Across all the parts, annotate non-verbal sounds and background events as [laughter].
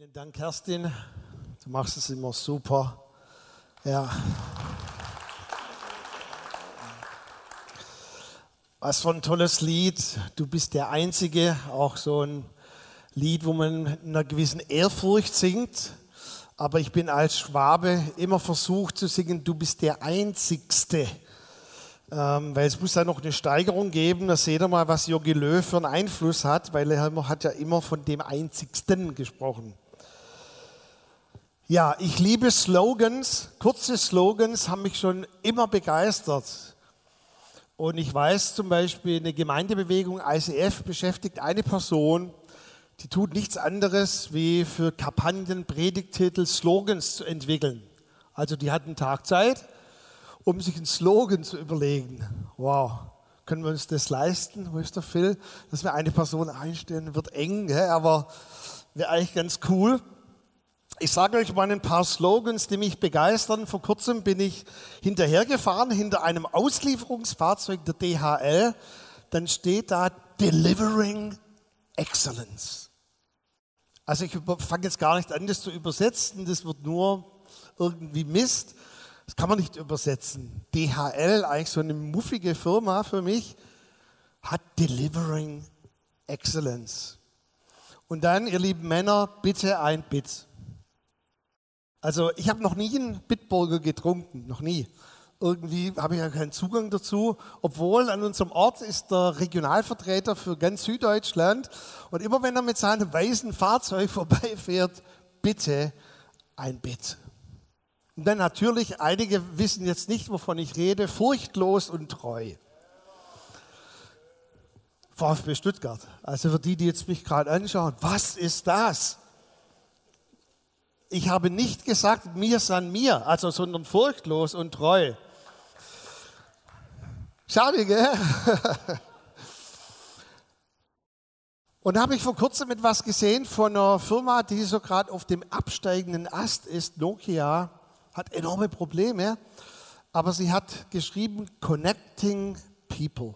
Vielen Dank, Kerstin. Du machst es immer super. Ja. Was für ein tolles Lied. Du bist der Einzige. Auch so ein Lied, wo man in einer gewissen Ehrfurcht singt. Aber ich bin als Schwabe immer versucht zu singen, du bist der Einzigste. Ähm, weil es muss da noch eine Steigerung geben. Da seht ihr mal, was Jogi Löw für einen Einfluss hat, weil er hat ja immer von dem Einzigsten gesprochen. Ja, ich liebe Slogans. Kurze Slogans haben mich schon immer begeistert. Und ich weiß zum Beispiel, eine Gemeindebewegung ICF beschäftigt eine Person, die tut nichts anderes, wie für Kampagnen, Predigtitel, Slogans zu entwickeln. Also die hat einen Tag Zeit, um sich einen Slogan zu überlegen. Wow, können wir uns das leisten? Wo ist der Phil? Dass wir eine Person einstellen, wird eng, aber wäre eigentlich ganz cool. Ich sage euch mal ein paar Slogans, die mich begeistern. Vor kurzem bin ich hinterhergefahren hinter einem Auslieferungsfahrzeug der DHL. Dann steht da Delivering Excellence. Also ich fange jetzt gar nicht an, das zu übersetzen. Das wird nur irgendwie Mist. Das kann man nicht übersetzen. DHL, eigentlich so eine muffige Firma für mich, hat Delivering Excellence. Und dann, ihr lieben Männer, bitte ein Bit. Also ich habe noch nie einen Bitburger getrunken, noch nie. Irgendwie habe ich ja keinen Zugang dazu, obwohl an unserem Ort ist der Regionalvertreter für ganz Süddeutschland und immer wenn er mit seinem weißen Fahrzeug [laughs] vorbeifährt, bitte ein Bit. Und dann natürlich, einige wissen jetzt nicht, wovon ich rede, furchtlos und treu. VfB Stuttgart. Also für die, die jetzt mich gerade anschauen, was ist das? Ich habe nicht gesagt, mir san mir, also, sondern furchtlos und treu. Schade, gell? [laughs] Und da habe ich vor kurzem etwas gesehen von einer Firma, die so gerade auf dem absteigenden Ast ist. Nokia hat enorme Probleme, aber sie hat geschrieben Connecting People.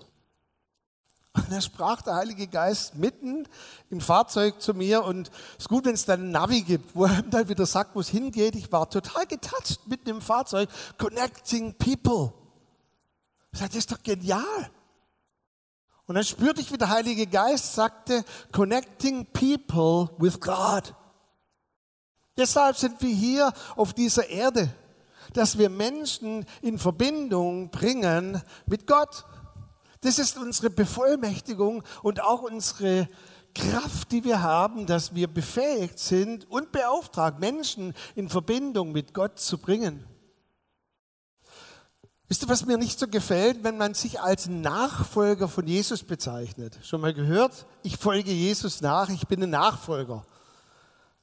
Und da sprach der Heilige Geist mitten im Fahrzeug zu mir und es ist gut, wenn es dann ein Navi gibt, wo er dann wieder sagt, wo es hingeht. Ich war total getatscht mitten im Fahrzeug. Connecting people. Ich sagte, das ist doch genial. Und dann spürte ich, wie der Heilige Geist sagte, connecting people with God. Deshalb sind wir hier auf dieser Erde, dass wir Menschen in Verbindung bringen mit Gott. Das ist unsere Bevollmächtigung und auch unsere Kraft, die wir haben, dass wir befähigt sind und beauftragt, Menschen in Verbindung mit Gott zu bringen. Wisst ihr, was mir nicht so gefällt, wenn man sich als Nachfolger von Jesus bezeichnet? Schon mal gehört? Ich folge Jesus nach, ich bin ein Nachfolger.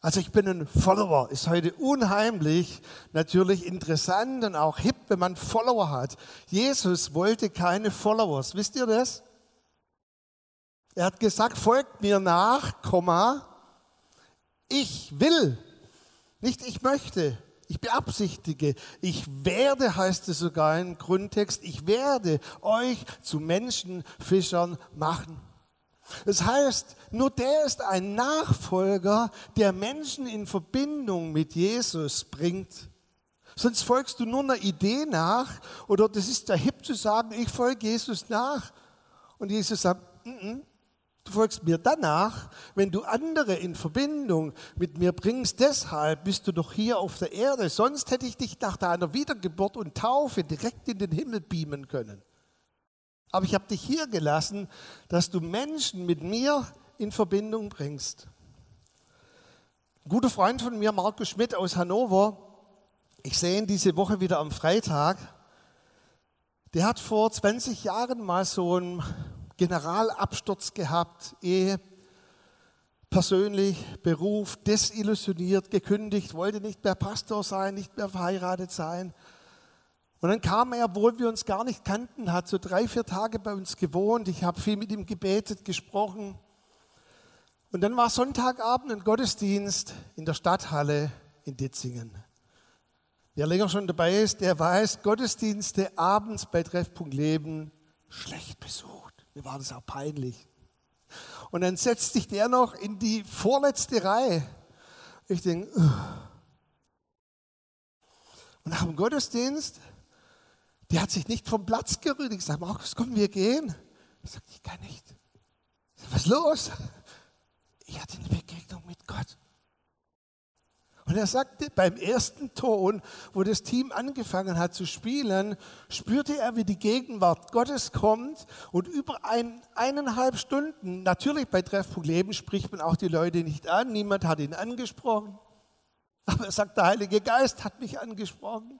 Also ich bin ein Follower, ist heute unheimlich, natürlich interessant und auch hip, wenn man Follower hat. Jesus wollte keine Followers, wisst ihr das? Er hat gesagt, folgt mir nach, Komma, ich will, nicht ich möchte, ich beabsichtige, ich werde, heißt es sogar im Grundtext, ich werde euch zu Menschenfischern machen. Das heißt, nur der ist ein Nachfolger, der Menschen in Verbindung mit Jesus bringt. Sonst folgst du nur einer Idee nach oder das ist der Hip zu sagen, ich folge Jesus nach. Und Jesus sagt, N -n, du folgst mir danach, wenn du andere in Verbindung mit mir bringst. Deshalb bist du doch hier auf der Erde. Sonst hätte ich dich nach deiner Wiedergeburt und Taufe direkt in den Himmel beamen können. Aber ich habe dich hier gelassen, dass du Menschen mit mir in Verbindung bringst. Ein guter Freund von mir, Markus Schmidt aus Hannover, ich sehe ihn diese Woche wieder am Freitag, der hat vor 20 Jahren mal so einen Generalabsturz gehabt, Ehe, persönlich, Beruf, desillusioniert, gekündigt, wollte nicht mehr Pastor sein, nicht mehr verheiratet sein. Und dann kam er, obwohl wir uns gar nicht kannten, hat so drei, vier Tage bei uns gewohnt. Ich habe viel mit ihm gebetet, gesprochen. Und dann war Sonntagabend ein Gottesdienst in der Stadthalle in Ditzingen. Wer länger schon dabei ist, der weiß, Gottesdienste abends bei Treffpunkt Leben schlecht besucht. Mir war das auch peinlich. Und dann setzt sich der noch in die vorletzte Reihe. Ich denke, und nach dem Gottesdienst, die hat sich nicht vom Platz gerührt. Ich sage, Markus, komm, wir gehen. Ich sage, ich kann nicht. Sag, Was ist los? Ich hatte eine Begegnung mit Gott. Und er sagte, beim ersten Ton, wo das Team angefangen hat zu spielen, spürte er, wie die Gegenwart Gottes kommt und über ein, eineinhalb Stunden, natürlich bei Treffpunkt Leben spricht man auch die Leute nicht an, niemand hat ihn angesprochen, aber er sagt, der Heilige Geist hat mich angesprochen.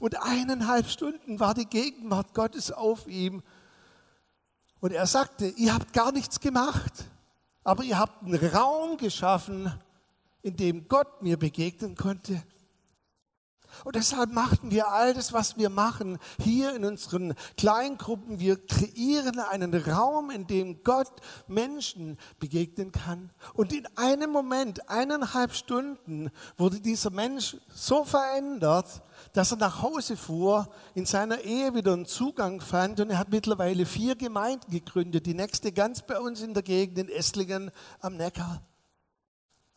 Und eineinhalb Stunden war die Gegenwart Gottes auf ihm. Und er sagte, ihr habt gar nichts gemacht, aber ihr habt einen Raum geschaffen, in dem Gott mir begegnen konnte. Und deshalb machten wir all das, was wir machen, hier in unseren Kleingruppen. Wir kreieren einen Raum, in dem Gott Menschen begegnen kann. Und in einem Moment, eineinhalb Stunden, wurde dieser Mensch so verändert, dass er nach Hause fuhr, in seiner Ehe wieder einen Zugang fand und er hat mittlerweile vier Gemeinden gegründet. Die nächste ganz bei uns in der Gegend in Esslingen am Neckar.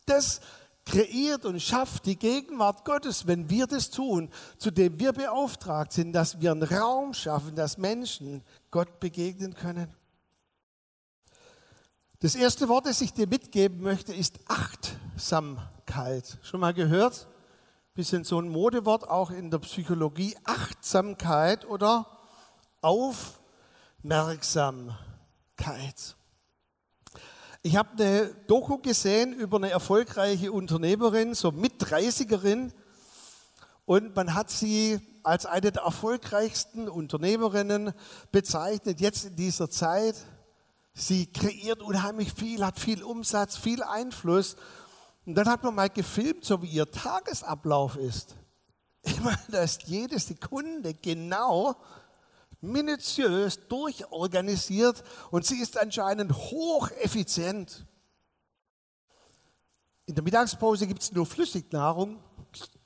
Das kreiert und schafft die Gegenwart Gottes, wenn wir das tun, zu dem wir beauftragt sind, dass wir einen Raum schaffen, dass Menschen Gott begegnen können. Das erste Wort, das ich dir mitgeben möchte, ist Achtsamkeit. Schon mal gehört? Bisschen so ein Modewort auch in der Psychologie. Achtsamkeit oder Aufmerksamkeit. Ich habe eine Doku gesehen über eine erfolgreiche Unternehmerin, so mit 30erin. Und man hat sie als eine der erfolgreichsten Unternehmerinnen bezeichnet, jetzt in dieser Zeit. Sie kreiert unheimlich viel, hat viel Umsatz, viel Einfluss. Und dann hat man mal gefilmt, so wie ihr Tagesablauf ist. [laughs] Ich meine, da ist jede Sekunde genau minutiös durchorganisiert und sie ist anscheinend hocheffizient. In der Mittagspause gibt es nur Flüssignahrung,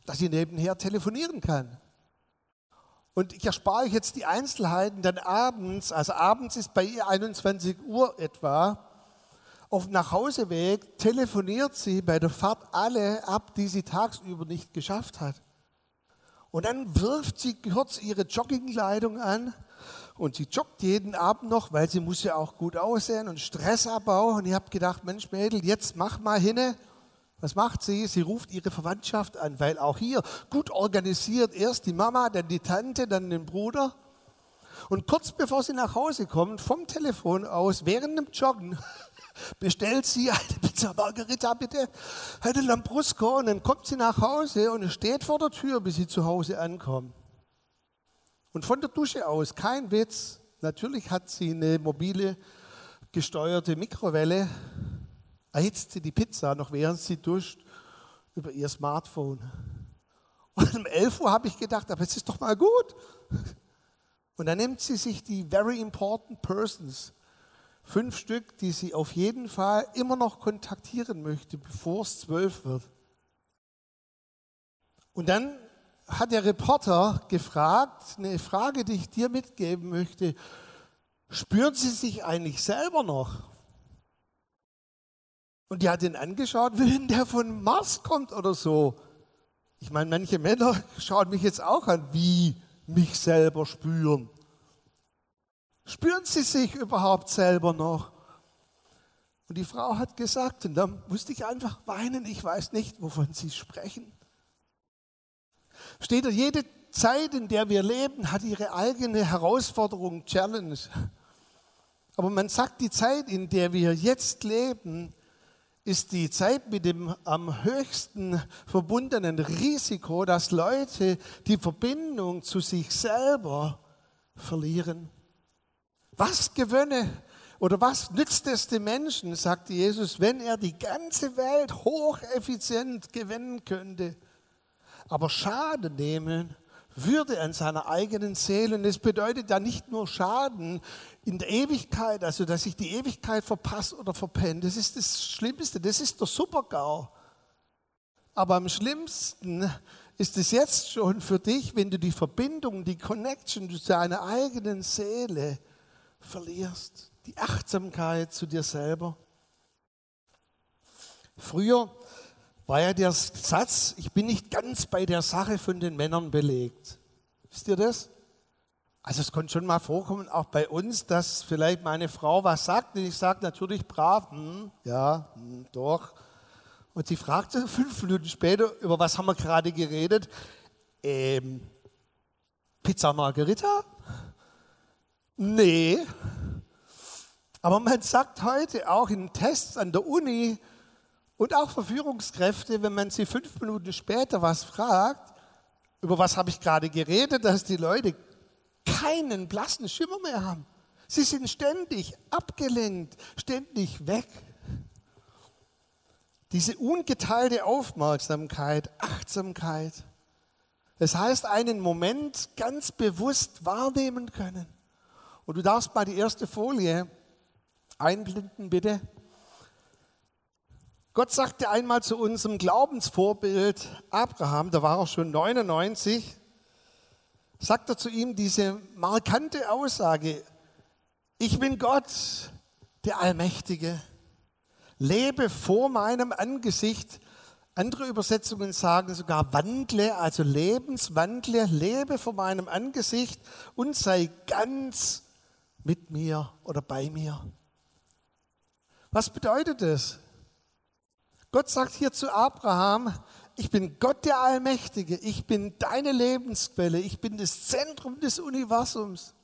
dass sie nebenher telefonieren kann. Und ich erspare euch jetzt die Einzelheiten, dann abends, also abends ist bei ihr 21 Uhr etwa, auf dem Nachhauseweg telefoniert sie bei der Fahrt alle ab, die sie tagsüber nicht geschafft hat. Und dann wirft sie kurz ihre Joggingkleidung an und sie joggt jeden Abend noch, weil sie muss ja auch gut aussehen und Stressabbau. Und ich habe gedacht, Mensch Mädel, jetzt mach mal hinne. Was macht sie? Sie ruft ihre Verwandtschaft an, weil auch hier gut organisiert, erst die Mama, dann die Tante, dann den Bruder. Und kurz bevor sie nach Hause kommt, vom Telefon aus, während dem Joggen, [laughs] bestellt sie eine Pizza Margarita bitte, eine Lambrusco und dann kommt sie nach Hause und steht vor der Tür, bis sie zu Hause ankommt. Und von der Dusche aus, kein Witz, natürlich hat sie eine mobile gesteuerte Mikrowelle, erhitzt sie die Pizza, noch während sie duscht, über ihr Smartphone. Und um 11 Uhr habe ich gedacht, aber es ist doch mal gut. Und dann nimmt sie sich die Very Important Persons Fünf Stück, die sie auf jeden Fall immer noch kontaktieren möchte, bevor es zwölf wird. Und dann hat der Reporter gefragt, eine Frage, die ich dir mitgeben möchte, spüren Sie sich eigentlich selber noch? Und die hat ihn angeschaut, wenn der von Mars kommt oder so. Ich meine, manche Männer schauen mich jetzt auch an, wie mich selber spüren. Spüren Sie sich überhaupt selber noch? Und die Frau hat gesagt, und dann musste ich einfach weinen, ich weiß nicht, wovon Sie sprechen. Steht da, jede Zeit, in der wir leben, hat ihre eigene Herausforderung, Challenge. Aber man sagt, die Zeit, in der wir jetzt leben, ist die Zeit mit dem am höchsten verbundenen Risiko, dass Leute die Verbindung zu sich selber verlieren. Was gewönne oder was nützt es dem Menschen, sagte Jesus, wenn er die ganze Welt hocheffizient gewinnen könnte, aber Schaden nehmen würde an seiner eigenen Seele. Und es bedeutet ja nicht nur Schaden in der Ewigkeit, also dass ich die Ewigkeit verpasse oder verpenne. Das ist das Schlimmste, das ist der Supergau. Aber am schlimmsten ist es jetzt schon für dich, wenn du die Verbindung, die Connection zu deiner eigenen Seele verlierst, die Achtsamkeit zu dir selber. Früher war ja der Satz, ich bin nicht ganz bei der Sache von den Männern belegt. Wisst ihr das? Also es konnte schon mal vorkommen, auch bei uns, dass vielleicht meine Frau was sagt und ich sage natürlich brav, hm, ja, hm, doch. Und sie fragte [laughs] fünf Minuten später, über was haben wir gerade geredet? Ähm, Pizza Margherita? Nee. Aber man sagt heute auch in Tests an der Uni und auch Verführungskräfte, wenn man sie fünf Minuten später was fragt, über was habe ich gerade geredet, dass die Leute keinen blassen Schimmer mehr haben. Sie sind ständig abgelenkt, ständig weg. Diese ungeteilte Aufmerksamkeit, Achtsamkeit, das heißt, einen Moment ganz bewusst wahrnehmen können. Und du darfst mal die erste Folie einblenden, bitte. Gott sagte einmal zu unserem Glaubensvorbild Abraham, da war er schon 99, sagt er zu ihm diese markante Aussage, ich bin Gott, der Allmächtige, lebe vor meinem Angesicht. Andere Übersetzungen sagen sogar wandle, also lebenswandle, lebe vor meinem Angesicht und sei ganz mit mir oder bei mir. Was bedeutet das? Gott sagt hier zu Abraham, ich bin Gott der Allmächtige, ich bin deine Lebensquelle, ich bin das Zentrum des Universums.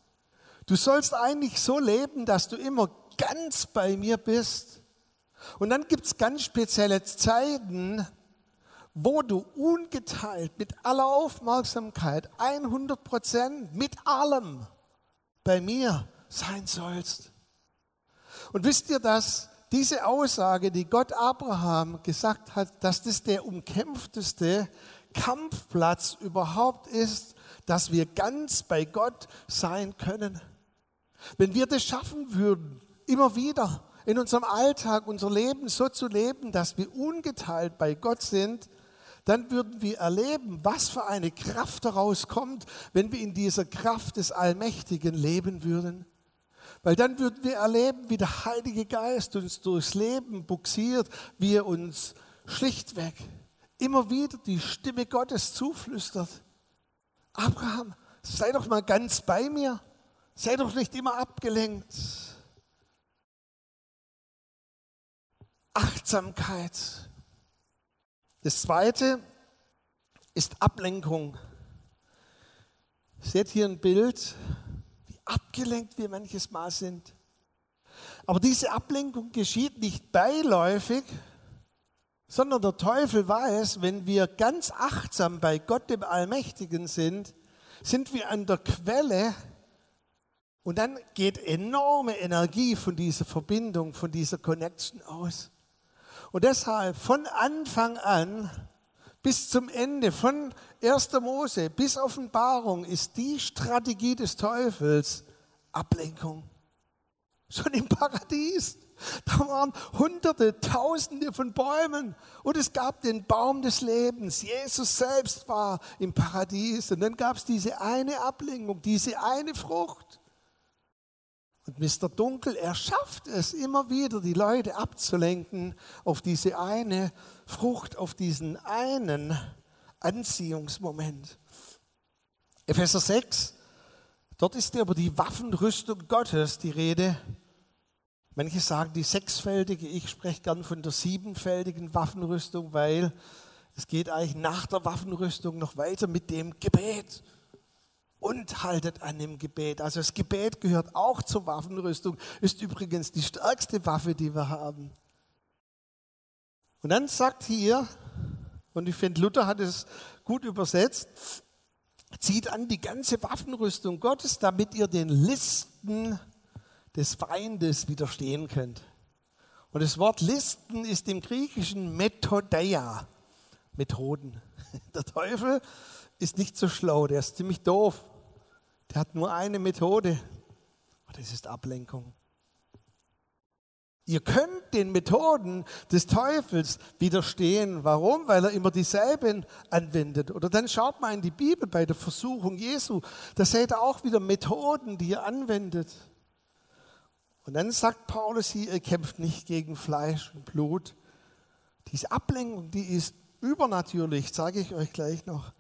Du sollst eigentlich so leben, dass du immer ganz bei mir bist. Und dann gibt es ganz spezielle Zeiten, wo du ungeteilt, mit aller Aufmerksamkeit, 100 Prozent, mit allem bei mir sein sollst. Und wisst ihr, dass diese Aussage, die Gott Abraham gesagt hat, dass das der umkämpfteste Kampfplatz überhaupt ist, dass wir ganz bei Gott sein können. Wenn wir das schaffen würden, immer wieder in unserem Alltag, unser Leben so zu leben, dass wir ungeteilt bei Gott sind, dann würden wir erleben, was für eine Kraft daraus kommt, wenn wir in dieser Kraft des Allmächtigen leben würden. Weil dann würden wir erleben, wie der Heilige Geist uns durchs Leben buxiert, wie er uns schlichtweg immer wieder die Stimme Gottes zuflüstert. Abraham, sei doch mal ganz bei mir. Sei doch nicht immer abgelenkt. Achtsamkeit. Das zweite ist Ablenkung. Seht hier ein Bild abgelenkt wir manches Mal sind. Aber diese Ablenkung geschieht nicht beiläufig, sondern der Teufel weiß, wenn wir ganz achtsam bei Gott dem Allmächtigen sind, sind wir an der Quelle und dann geht enorme Energie von dieser Verbindung, von dieser Connection aus. Und deshalb von Anfang an bis zum Ende, von 1. Mose bis Offenbarung, ist die Strategie des Teufels Ablenkung. Schon im Paradies. Da waren hunderte, tausende von Bäumen und es gab den Baum des Lebens. Jesus selbst war im Paradies und dann gab es diese eine Ablenkung, diese eine Frucht. Und Mr. Dunkel, er schafft es immer wieder, die Leute abzulenken auf diese eine Frucht, auf diesen einen Anziehungsmoment. Epheser 6, dort ist über die Waffenrüstung Gottes die Rede. Manche sagen die sechsfältige, ich spreche gern von der siebenfältigen Waffenrüstung, weil es geht eigentlich nach der Waffenrüstung noch weiter mit dem Gebet und haltet an dem Gebet. Also das Gebet gehört auch zur Waffenrüstung, ist übrigens die stärkste Waffe, die wir haben. Und dann sagt hier, und ich finde, Luther hat es gut übersetzt, zieht an die ganze Waffenrüstung Gottes, damit ihr den Listen des Feindes widerstehen könnt. Und das Wort Listen ist im Griechischen Methodeia, Methoden. [laughs] Der Teufel ist nicht so schlau, der ist ziemlich doof. Der hat nur eine Methode. Das ist Ablenkung. Ihr könnt den Methoden des Teufels widerstehen. Warum? Weil er immer dieselben anwendet. Oder dann schaut mal in die Bibel bei der Versuchung Jesu. Da seht ihr auch wieder Methoden, die er anwendet. Und dann sagt Paulus hier, ihr kämpft nicht gegen Fleisch und Blut. Diese Ablenkung, die ist übernatürlich, sage ich euch gleich noch.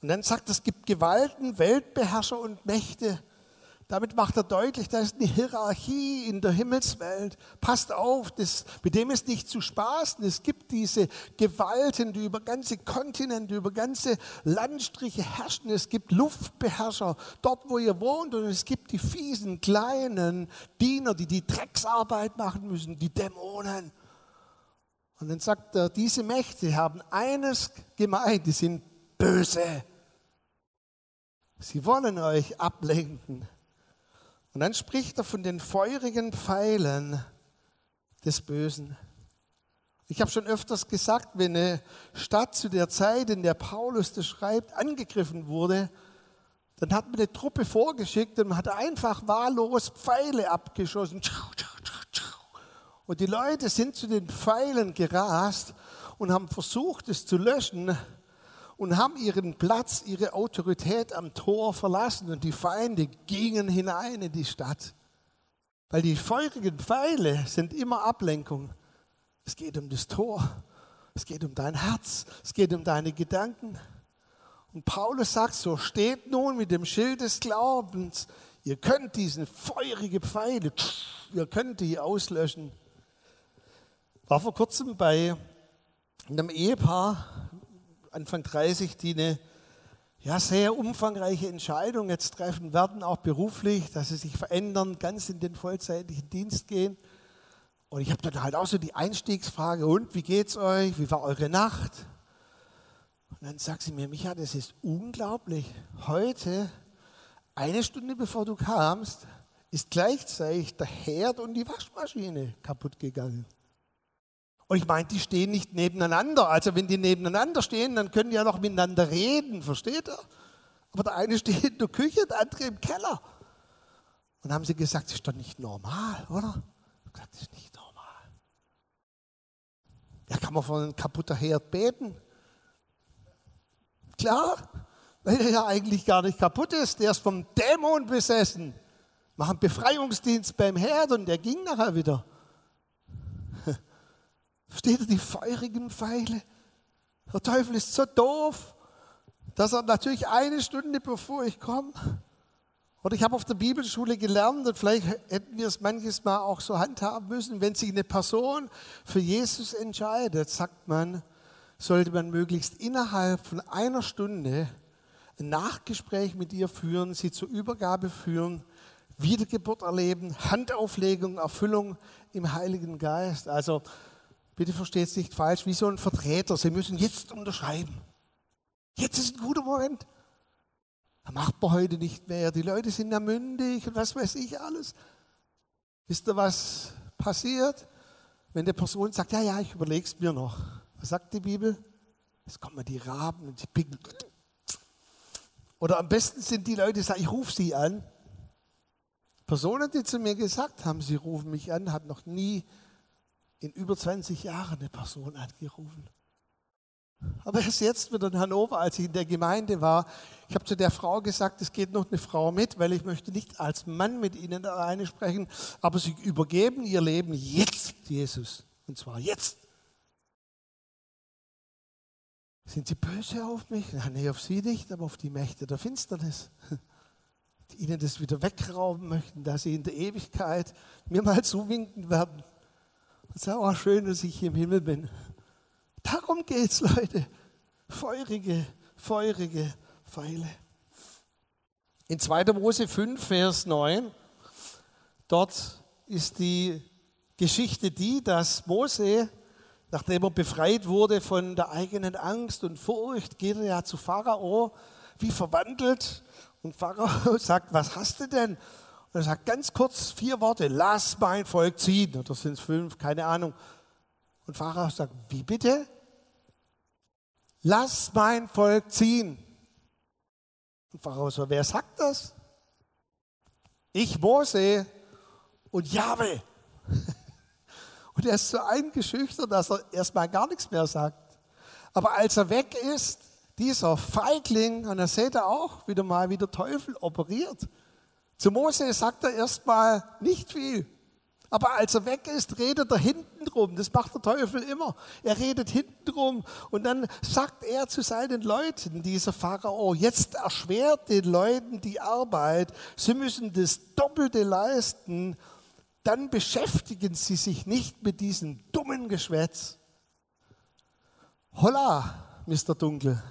Und dann sagt, es gibt Gewalten, Weltbeherrscher und Mächte. Damit macht er deutlich, da ist eine Hierarchie in der Himmelswelt. Passt auf, das, mit dem ist nicht zu spaßen. Es gibt diese Gewalten, die über ganze Kontinente, über ganze Landstriche herrschen. Es gibt Luftbeherrscher dort, wo ihr wohnt. Und es gibt die fiesen, kleinen Diener, die die Drecksarbeit machen müssen, die Dämonen. Und dann sagt er, diese Mächte haben eines gemeint, die sind böse. Sie wollen euch ablenken. Und dann spricht er von den feurigen Pfeilen des Bösen. Ich habe schon öfters gesagt, wenn eine Stadt zu der Zeit, in der Paulus das schreibt, angegriffen wurde, dann hat man eine Truppe vorgeschickt und man hat einfach wahllos Pfeile abgeschossen. Und die Leute sind zu den Pfeilen gerast und haben versucht, es zu löschen und haben ihren Platz, ihre Autorität am Tor verlassen und die Feinde gingen hinein in die Stadt. Weil die feurigen Pfeile sind immer Ablenkung. Es geht um das Tor, es geht um dein Herz, es geht um deine Gedanken. Und Paulus sagt so, steht nun mit dem Schild des Glaubens, ihr könnt diesen feurigen Pfeile, ihr könnt die auslöschen. War vor kurzem bei einem Ehepaar, Anfang 30, die eine ja, sehr umfangreiche Entscheidung jetzt treffen werden, auch beruflich, dass sie sich verändern, ganz in den vollzeitlichen Dienst gehen. Und ich habe dann halt auch so die Einstiegsfrage, und wie geht's euch? Wie war eure Nacht? Und dann sagt sie mir, Micha, das ist unglaublich. Heute, eine Stunde bevor du kamst, ist gleichzeitig der Herd und die Waschmaschine kaputt gegangen. Und ich meine, die stehen nicht nebeneinander. Also wenn die nebeneinander stehen, dann können die ja noch miteinander reden, versteht ihr? Aber der eine [laughs] steht in der Küche, der andere im Keller. Und haben sie gesagt, das ist doch nicht normal, oder? Ich gesagt, das ist nicht normal. Ja, kann man von einem kaputten Herd beten? Klar, weil er ja eigentlich gar nicht kaputt ist. Der ist vom Dämon besessen. Machen Befreiungsdienst beim Herd und der ging nachher wieder. Versteht ihr die feurigen Pfeile? Der Teufel ist so doof, dass er natürlich eine Stunde bevor ich komme, oder ich habe auf der Bibelschule gelernt und vielleicht hätten wir es manches Mal auch so handhaben müssen, wenn sich eine Person für Jesus entscheidet, sagt man, sollte man möglichst innerhalb von einer Stunde ein Nachgespräch mit ihr führen, sie zur Übergabe führen, Wiedergeburt erleben, Handauflegung, Erfüllung im Heiligen Geist. Also bitte versteht es nicht falsch, wie so ein Vertreter. Sie müssen jetzt unterschreiben. Jetzt ist ein guter Moment. Das macht man heute nicht mehr. Die Leute sind ja mündig und was weiß ich alles. Wisst ihr, was passiert? Wenn der Person sagt, ja, ja, ich überlege es mir noch. Was sagt die Bibel? Es kommen die Raben und die picken. Oder am besten sind die Leute, die sagen, ich rufe sie an. Personen, die zu mir gesagt haben, sie rufen mich an, hat noch nie in über 20 Jahren eine Person angerufen. Aber erst jetzt wieder in Hannover, als ich in der Gemeinde war, ich habe zu der Frau gesagt, es geht noch eine Frau mit, weil ich möchte nicht als Mann mit Ihnen alleine sprechen, aber Sie übergeben Ihr Leben jetzt Jesus. Und zwar jetzt. Sind Sie böse auf mich? Nein, auf Sie nicht, aber auf die Mächte der Finsternis, die Ihnen das wieder wegrauben möchten, dass Sie in der Ewigkeit mir mal zuwinken werden. Es ist auch schön, dass ich hier im Himmel bin. Darum geht's, Leute. Feurige, feurige Pfeile. In 2. Mose 5, Vers 9, dort ist die Geschichte die, dass Mose, nachdem er befreit wurde von der eigenen Angst und Furcht, geht er ja zu Pharao, wie verwandelt. Und Pharao [laughs] sagt, was hast du denn? Und er sagt ganz kurz vier Worte, lass mein Volk ziehen. Oder sind es fünf, keine Ahnung. Und Pharao sagt, wie bitte? Lass mein Volk ziehen. Und Pharao sagt, wer sagt das? Ich, Mose und Jahwe. [laughs] Und er ist so eingeschüchtert, dass er erstmal gar nichts mehr sagt. Aber als er weg ist, dieser Feigling, und er seht er auch wieder mal, wie der Teufel operiert. Zu Mose sagt er erstmal nicht viel. Aber als er weg ist, redet er hinten drum. Das macht der Teufel immer. Er redet hinten drum. Und dann sagt er zu seinen Leuten, dieser Pharao, jetzt erschwert den Leuten die Arbeit. Sie müssen das Doppelte leisten. Dann beschäftigen sie sich nicht mit diesem dummen Geschwätz. Holla, Mr. Dunkel.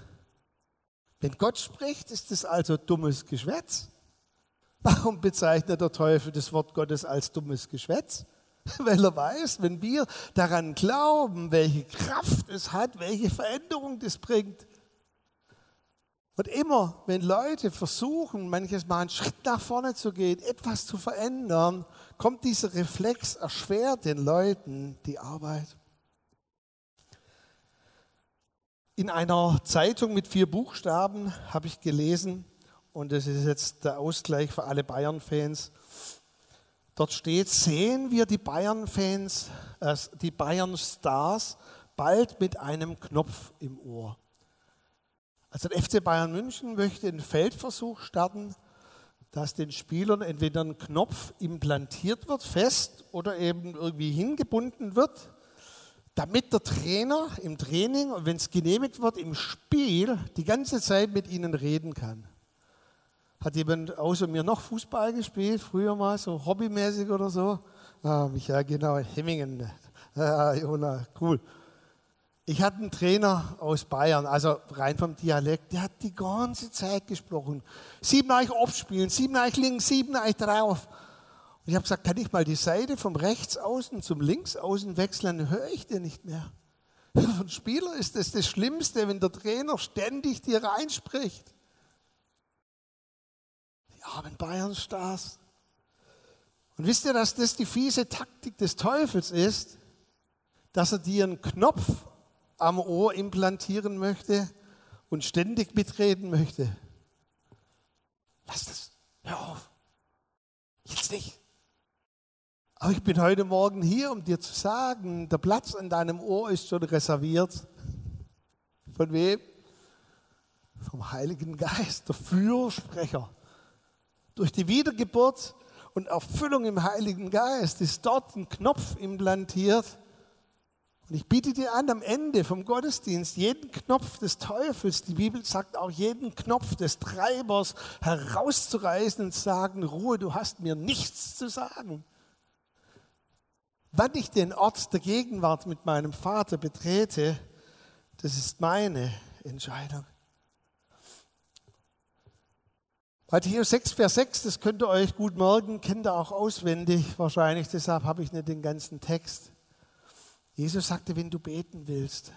Wenn Gott spricht, ist es also dummes Geschwätz. Warum bezeichnet der Teufel das Wort Gottes als dummes Geschwätz? [laughs] Weil er weiß, wenn wir daran glauben, welche Kraft es hat, welche Veränderung das bringt. Und immer, wenn Leute versuchen, manches Mal einen Schritt nach vorne zu gehen, etwas zu verändern, kommt dieser Reflex, erschwert den Leuten die Arbeit. In einer Zeitung mit vier Buchstaben habe ich gelesen, und das ist jetzt der Ausgleich für alle Bayern-Fans. Dort steht, sehen wir die Bayern-Fans, äh, die Bayern-Stars bald mit einem Knopf im Ohr. Also der FC Bayern München möchte einen Feldversuch starten, dass den Spielern entweder ein Knopf implantiert wird, fest oder eben irgendwie hingebunden wird, damit der Trainer im Training wenn es genehmigt wird, im Spiel die ganze Zeit mit ihnen reden kann. Hat jemand außer mir noch Fußball gespielt, früher mal, so hobbymäßig oder so? Ah, Michael, genau, Hemmingen. [laughs] Ah, Jona, cool. Ich hatte einen Trainer aus Bayern, also rein vom Dialekt, der hat die ganze Zeit gesprochen. Sieben euch abspielen, sieben euch links, sieben euch drauf. Und ich habe gesagt, kann ich mal die Seite vom Rechtsaußen zum Linksaußen wechseln? Dann höre ich den nicht mehr. [laughs] Für einen Spieler ist das das Schlimmste, wenn der Trainer ständig dir reinspricht armen Bayern-Stars. Und wisst ihr, dass das die fiese Taktik des Teufels ist, dass er dir einen Knopf am Ohr implantieren möchte und ständig mitreden möchte? Lass das, hör auf. Jetzt nicht. Aber ich bin heute Morgen hier, um dir zu sagen, der Platz in deinem Ohr ist schon reserviert. Von wem? Vom Heiligen Geist, der Fürsprecher durch die Wiedergeburt und Erfüllung im Heiligen Geist ist dort ein Knopf implantiert. Und ich biete dir an, am Ende vom Gottesdienst jeden Knopf des Teufels, die Bibel sagt auch jeden Knopf des Treibers herauszureißen und zu sagen, Ruhe, du hast mir nichts zu sagen. Wann ich den Ort der Gegenwart mit meinem Vater betrete, das ist meine Entscheidung. Matthäus 6, Vers 6, das könnt ihr euch gut merken, kennt ihr auch auswendig wahrscheinlich, deshalb habe ich nicht den ganzen Text. Jesus sagte, wenn du beten willst,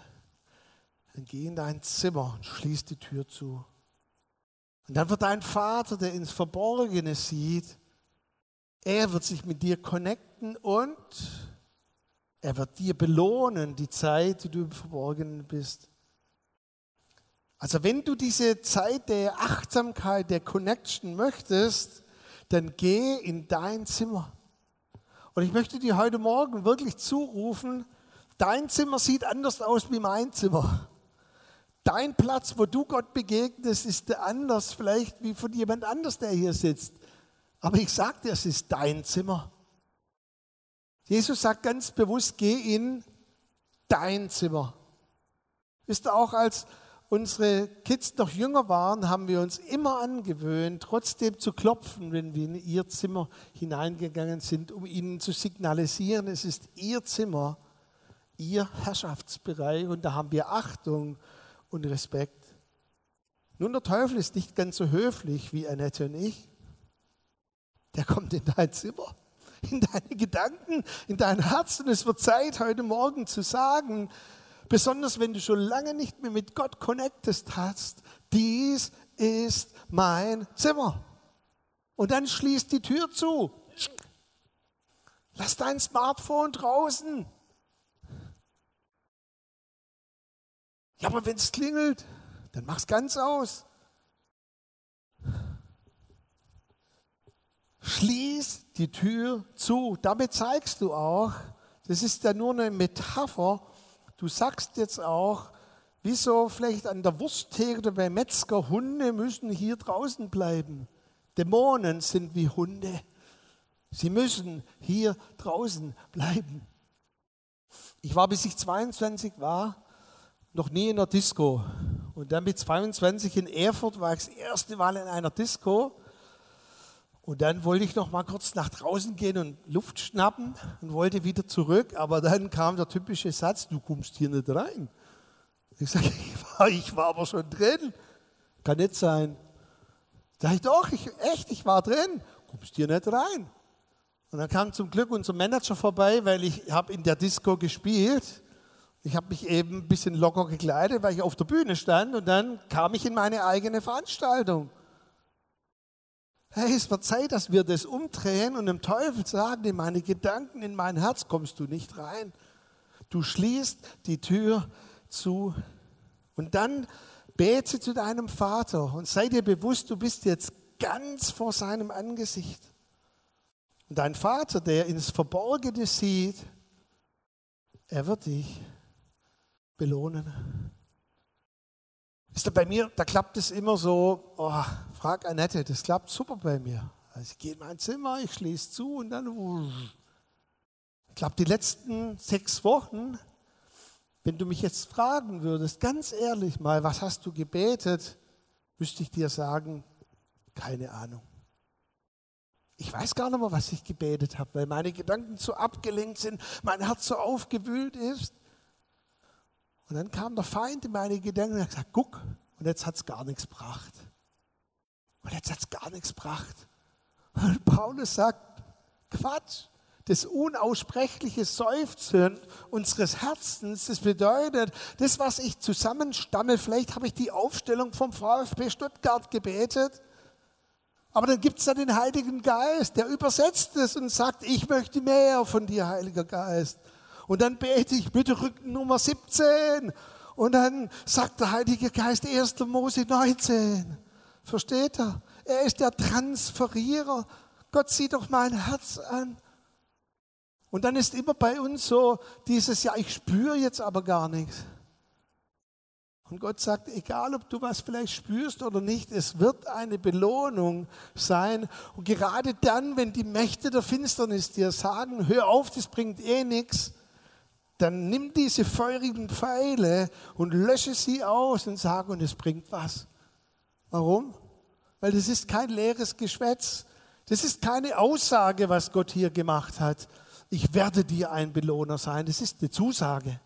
dann geh in dein Zimmer und schließ die Tür zu. Und dann wird dein Vater, der ins Verborgene sieht, er wird sich mit dir connecten und er wird dir belohnen, die Zeit, die du im Verborgenen bist. Also wenn du diese Zeit der Achtsamkeit, der Connection möchtest, dann geh in dein Zimmer. Und ich möchte dir heute Morgen wirklich zurufen, dein Zimmer sieht anders aus wie mein Zimmer. Dein Platz, wo du Gott begegnest, ist anders vielleicht wie von jemand anders, der hier sitzt. Aber ich sage dir, es ist dein Zimmer. Jesus sagt ganz bewusst, geh in dein Zimmer. Ist auch als unsere Kids noch jünger waren, haben wir uns immer angewöhnt, trotzdem zu klopfen, wenn wir in ihr Zimmer hineingegangen sind, um ihnen zu signalisieren, es ist ihr Zimmer, ihr Herrschaftsbereich und da haben wir Achtung und Respekt. Nun, der Teufel ist nicht ganz so höflich wie Annette und ich. Der kommt in dein Zimmer, in deine Gedanken, in dein Herz und es wird Zeit, heute Morgen zu sagen, Besonders wenn du schon lange nicht mehr mit Gott connectest hast. Dies ist mein Zimmer. Und dann schließt die Tür zu. Lass dein Smartphone draußen. Ja, aber wenn es klingelt, dann mach's ganz aus. Schließ die Tür zu. Damit zeigst du auch, das ist ja nur eine Metapher, Du sagst jetzt auch, wieso vielleicht an der Wursttheke oder bei Metzger, Hunde müssen hier draußen bleiben. Dämonen sind wie Hunde. Sie müssen hier draußen bleiben. Ich war, bis ich 22 war, noch nie in einer Disco. Und dann mit 22 in Erfurt war ich das erste Mal in einer Disco. Und dann wollte ich noch mal kurz nach draußen gehen und Luft schnappen und wollte wieder zurück. Aber dann kam der typische Satz, du kommst hier nicht rein. Ich sage, [laughs] ich war, ich war aber schon drin. Kann nicht sein. Sag ich, doch, ich, echt, ich war drin. Kommst hier nicht rein. Und dann kam zum Glück unser Manager vorbei, weil ich habe in der Disco gespielt. Ich habe mich eben ein bisschen locker gekleidet, weil ich auf der Bühne stand. Und dann kam ich in meine eigene Veranstaltung. Hey, es wird Zeit, dass wir das umdrehen und dem Teufel sagen, in meine Gedanken, in mein Herz kommst du nicht rein. Du schließt die Tür zu. Und dann bete zu deinem Vater und sei dir bewusst, du bist jetzt ganz vor seinem Angesicht. Und dein Vater, der ins Verborgene sieht, er wird dich belohnen. Ist da bei mir, da klappt es immer so, oh, frag Annette, das klappt super bei mir. Also ich gehe in mein Zimmer, ich schließe zu und dann, ich glaube, die letzten sechs Wochen, wenn du mich jetzt fragen würdest, ganz ehrlich mal, was hast du gebetet, müsste ich dir sagen, keine Ahnung. Ich weiß gar nicht mehr, was ich gebetet habe, weil meine Gedanken so abgelenkt sind, mein Herz so aufgewühlt ist. Und dann kam der Feind in meine Gedanken und hat gesagt, guck, und jetzt hat es gar nichts gebracht. Und jetzt hat es gar nichts gebracht. Und Paulus sagt, Quatsch, das unaussprechliche Seufzen unseres Herzens, das bedeutet, das, was ich zusammenstamme, vielleicht habe ich die Aufstellung vom VfB Stuttgart gebetet, aber dann gibt es da den Heiligen Geist, der übersetzt es und sagt, ich möchte mehr von dir, Heiliger Geist. Und dann bete ich bitte Rücken Nummer 17. Und dann sagt der Heilige Geist 1. Mose 19. Versteht er? Er ist der Transferierer. Gott sieht doch mein Herz an. Und dann ist immer bei uns so dieses, ja, ich spüre jetzt aber gar nichts. Und Gott sagt, egal ob du was vielleicht spürst oder nicht, es wird eine Belohnung sein. Und gerade dann, wenn die Mächte der Finsternis dir sagen, hör auf, das bringt eh nichts, dann nimm diese feurigen Pfeile und lösche sie aus und sag, und es bringt was. Warum? Weil das ist kein leeres Geschwätz. Das ist keine Aussage, was Gott hier gemacht hat. Ich werde dir ein Belohner sein. Das ist eine Zusage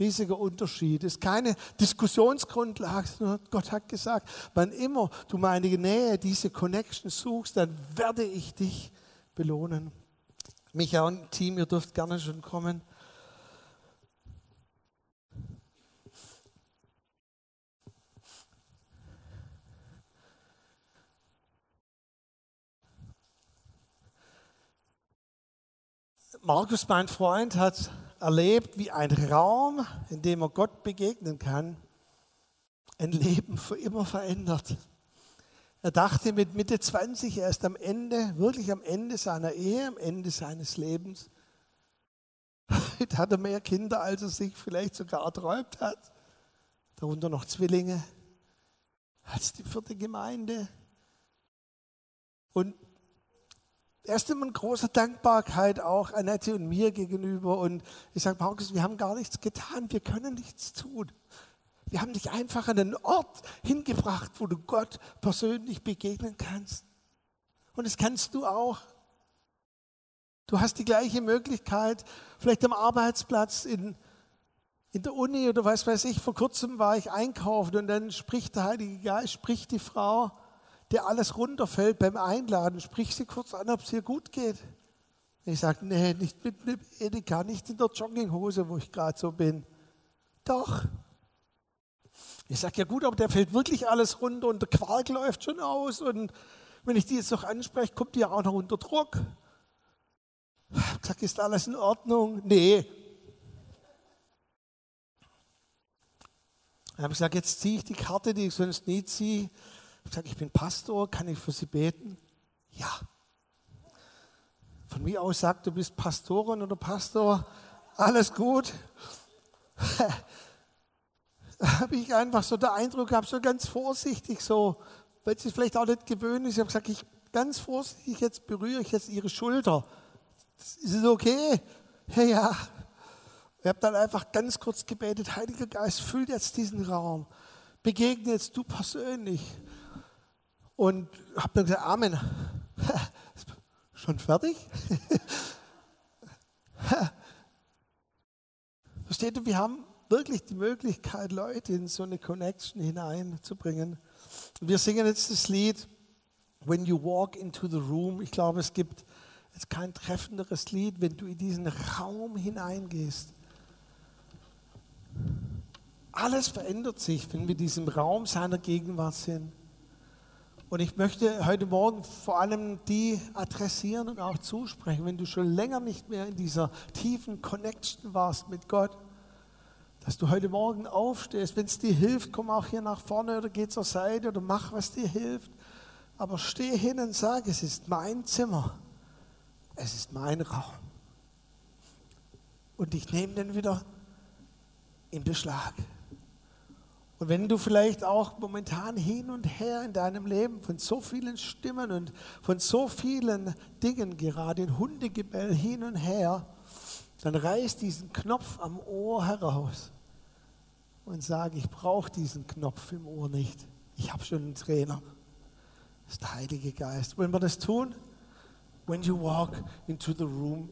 riesiger Unterschied. Es ist keine Diskussionsgrundlage, Gott hat gesagt, wann immer du meine Nähe, diese Connection suchst, dann werde ich dich belohnen. Micha und Team, ihr dürft gerne schon kommen. Markus, mein Freund, hat erlebt, wie ein Raum, in dem er Gott begegnen kann, ein Leben für immer verändert. Er dachte mit Mitte 20, er ist am Ende, wirklich am Ende seiner Ehe, am Ende seines Lebens. Heute hat er mehr Kinder, als er sich vielleicht sogar erträumt hat. Darunter noch Zwillinge. Hat die vierte Gemeinde. Und erst immer in großer Dankbarkeit auch Annette und mir gegenüber. Und ich sage, Markus, wir haben gar nichts getan, wir können nichts tun. Wir haben dich einfach an einen Ort hingebracht, wo du Gott persönlich begegnen kannst. Und das kannst du auch. Du hast die gleiche Möglichkeit, vielleicht am Arbeitsplatz, in, in der Uni oder was weiß ich. Vor kurzem war ich einkaufen und dann spricht der Heilige Geist, spricht die Frau der alles runterfällt beim Einladen, sprich sie kurz an, ob es ihr gut geht. Ich sage, nee, nicht mit Edeka, nicht in der Jogginghose, wo ich gerade so bin. Doch. Ich sage, ja gut, aber der fällt wirklich alles runter und der Quark läuft schon aus. Und wenn ich die jetzt noch anspreche, kommt die ja auch noch unter Druck. Ich gesagt, ist alles in Ordnung? Nee. Ich habe gesagt, jetzt ziehe ich die Karte, die ich sonst nie ziehe. Ich sage, ich bin Pastor, kann ich für Sie beten? Ja. Von mir aus sagt, du bist Pastorin oder Pastor, alles gut. [laughs] da habe ich einfach so den Eindruck gehabt, so ganz vorsichtig, so, weil sie es vielleicht auch nicht gewöhnt ist. Ich habe gesagt, ich, ganz vorsichtig, jetzt berühre ich jetzt ihre Schulter. Ist es okay? Ja, ja. Ich habe dann einfach ganz kurz gebetet, Heiliger Geist, füll jetzt diesen Raum. Begegne jetzt du persönlich. Und habe dann gesagt, Amen. [laughs] Schon fertig? [laughs] Versteht ihr, wir haben wirklich die Möglichkeit, Leute in so eine Connection hineinzubringen. Wir singen jetzt das Lied When You Walk into the Room. Ich glaube, es gibt jetzt kein treffenderes Lied, wenn du in diesen Raum hineingehst. Alles verändert sich, wenn wir in diesem Raum seiner Gegenwart sind. Und ich möchte heute Morgen vor allem die adressieren und auch zusprechen, wenn du schon länger nicht mehr in dieser tiefen Connection warst mit Gott, dass du heute Morgen aufstehst. Wenn es dir hilft, komm auch hier nach vorne oder geh zur Seite oder mach, was dir hilft. Aber steh hin und sag, es ist mein Zimmer. Es ist mein Raum. Und ich nehme den wieder in Beschlag. Und wenn du vielleicht auch momentan hin und her in deinem Leben von so vielen Stimmen und von so vielen Dingen, gerade in Hundegebell hin und her, dann reiß diesen Knopf am Ohr heraus und sag, ich brauche diesen Knopf im Ohr nicht. Ich habe schon einen Trainer. Das ist der Heilige Geist. Wollen wir das tun? When you walk into the room,